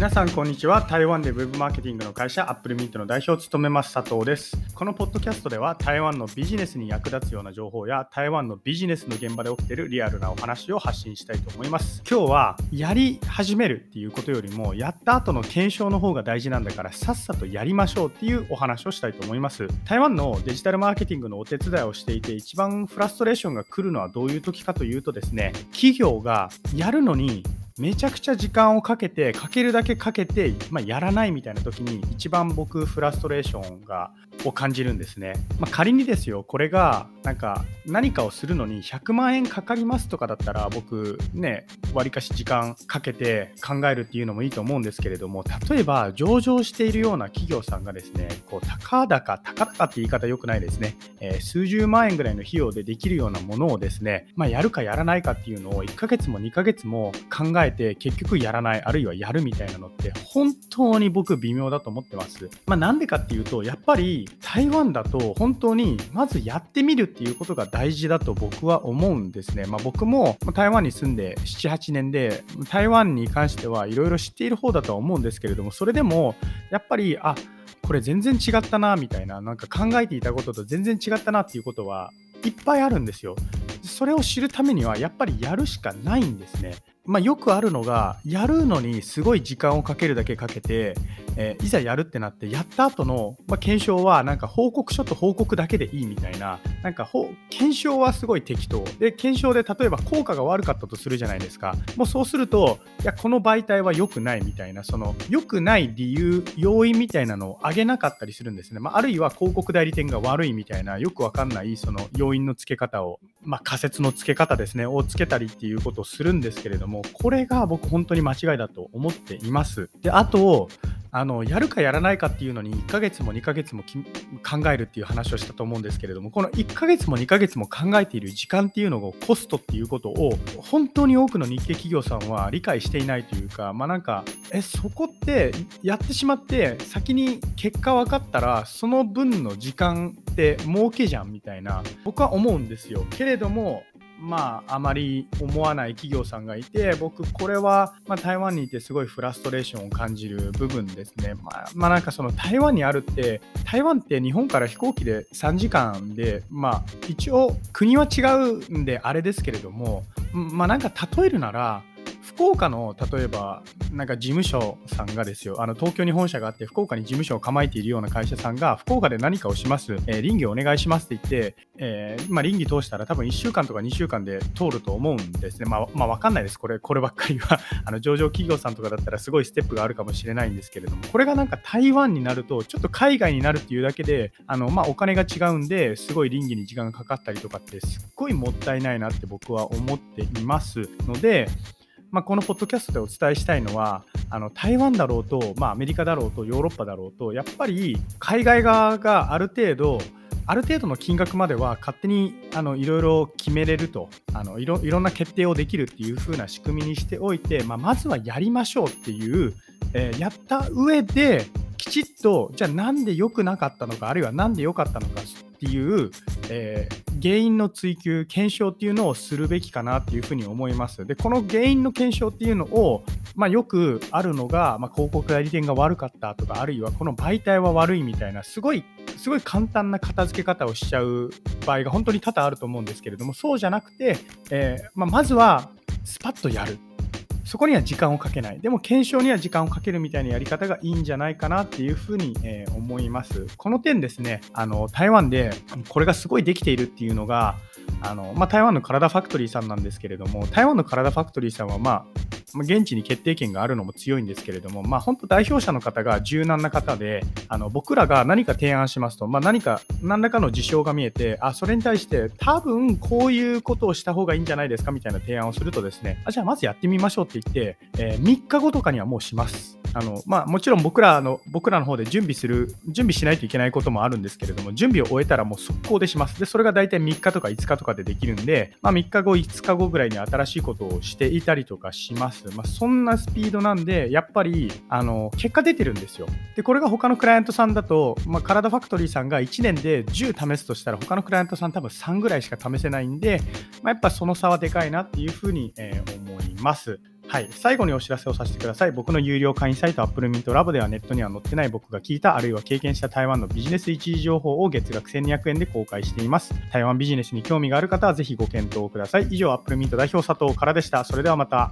皆さんこんにちは。台湾で Web マーケティングの会社アップルミントの代表を務めます佐藤です。このポッドキャストでは台湾のビジネスに役立つような情報や台湾のビジネスの現場で起きているリアルなお話を発信したいと思います。今日はやり始めるっていうことよりもやった後の検証の方が大事なんだからさっさとやりましょうっていうお話をしたいと思います。台湾のデジタルマーケティングのお手伝いをしていて一番フラストレーションが来るのはどういう時かというとですね企業がやるのにめちゃくちゃ時間をかけてかけるだけかけて、まあ、やらないみたいな時に一番僕フラストレーションがを感じるんですね、まあ、仮にですよこれがなんか何かをするのに100万円かかりますとかだったら僕ねわりかし時間かけて考えるっていうのもいいと思うんですけれども例えば上場しているような企業さんがですねこう高高高々って言い方良くないですね、えー、数十万円ぐらいの費用でできるようなものをですね、まあ、やるかやらないかっていうのを1ヶ月も2ヶ月も考えて結局やらないあるいはやるみたいなのって本当に僕微妙だと思ってます。まあ、なんでかっていうとやっぱり台湾だと本当にまずやってみるっていうことが大事だと僕は思うんですね。まあ、僕も台湾に住んで7、8年で台湾に関してはいろいろ知っている方だとは思うんですけれどもそれでもやっぱりあこれ全然違ったなみたいななんか考えていたことと全然違ったなっていうことはいっぱいあるんですよ。それを知るためにはやっぱりやるしかないんですね。まあ、よくあるのがやるのにすごい時間をかけるだけかけて、えー、いざやるってなってやった後の、まあ、検証はなんか報告書と報告だけでいいみたいななんか検証はすごい適当。で検証で例えば効果が悪かったとするじゃないですか。もうそうするといやこの媒体は良くないみたいなその良くない理由要因みたいなのを挙げなかったりするんですね、まあ、あるいは広告代理店が悪いみたいなよくわかんないその要因の付け方を、まあ、仮説の付け方ですねをつけたりっていうことをするんですけれどもこれが僕本当に間違いだと思っています。であとあのやるかやらないかっていうのに1ヶ月も2ヶ月も考えるっていう話をしたと思うんですけれどもこの1ヶ月も2ヶ月も考えている時間っていうのをコストっていうことを本当に多くの日系企業さんは理解していないというかまあなんかえそこってやってしまって先に結果分かったらその分の時間って儲けじゃんみたいな僕は思うんですよけれどもまあ、あまり思わない企業さんがいて、僕、これは、まあ、台湾にいてすごいフラストレーションを感じる部分ですね。まあ、まあ、なんかその台湾にあるって、台湾って日本から飛行機で3時間で、まあ、一応国は違うんであれですけれども、まあ、なんか例えるなら、福岡の例えばなんか事務所さんがですよ。あの東京に本社があって福岡に事務所を構えているような会社さんが福岡で何かをします、えー、倫理お願いしますって言って、えー、まあ、倫理通したら多分1週間とか2週間で通ると思うんですね。まあ、まあ、分かんないです。これこればっかりは。あの上場企業さんとかだったらすごいステップがあるかもしれないんですけれども。これがなんか台湾になるとちょっと海外になるっていうだけであの、まあ、お金が違うんですごい倫理に時間がかかったりとかってすっごいもったいないなって僕は思っていますのでまあ、このポッドキャストでお伝えしたいのはあの台湾だろうと、まあ、アメリカだろうとヨーロッパだろうとやっぱり海外側がある程度ある程度の金額までは勝手にあのいろいろ決めれるとあのいろいろんな決定をできるっていう風な仕組みにしておいて、まあ、まずはやりましょうっていう、えー、やった上できちっとじゃあなんで良くなかったのかあるいは何で良かったのかっていう、えー、原因の追求検証っていうのをするべきかなっていうふうに思います。でこの原因の検証っていうのを、まあ、よくあるのが、まあ、広告代理店が悪かったとかあるいはこの媒体は悪いみたいなすごいすごい簡単な片付け方をしちゃう場合が本当に多々あると思うんですけれどもそうじゃなくて、えー、まあ、まずはスパッとやる。そこには時間をかけない。でも検証には時間をかけるみたいなやり方がいいんじゃないかなっていうふうに、えー、思います。この点ですね、あの台湾でこれがすごいできているっていうのが、あのまあ、台湾の体ファクトリーさんなんですけれども、台湾の体ファクトリーさんはま、まあ、現地に決定権があるのも強いんですけれども、まあ、本当代表者の方が柔軟な方で、あの僕らが何か提案しますと、まあ、何か、何らかの事象が見えて、あ、それに対して多分こういうことをした方がいいんじゃないですかみたいな提案をするとですね、あじゃあまずやってみましょうって言って、えー、3日後とかにはもうします。あのまあ、もちろん僕らの僕らの方で準備する、準備しないといけないこともあるんですけれども、準備を終えたらもう速攻でします。で、それが大体3日とか5日とかでできるんで、まあ、3日後、5日後ぐらいに新しいことをしていたりとかします。まあ、そんなスピードなんで、やっぱりあの結果出てるんですよ。で、これが他のクライアントさんだと、まあ、体ファクトリーさんが1年で10試すとしたら、他のクライアントさん多分3ぐらいしか試せないんで、まあ、やっぱその差はでかいなっていうふうに、えー、思います。はい、最後にお知らせをさせてください。僕の有料会員サイト Apple Mint Lab ではネットには載ってない僕が聞いたあるいは経験した台湾のビジネス一時情報を月額1200円で公開しています。台湾ビジネスに興味がある方はぜひご検討ください。以上、Apple Mint 代表佐藤からでした。それではまた。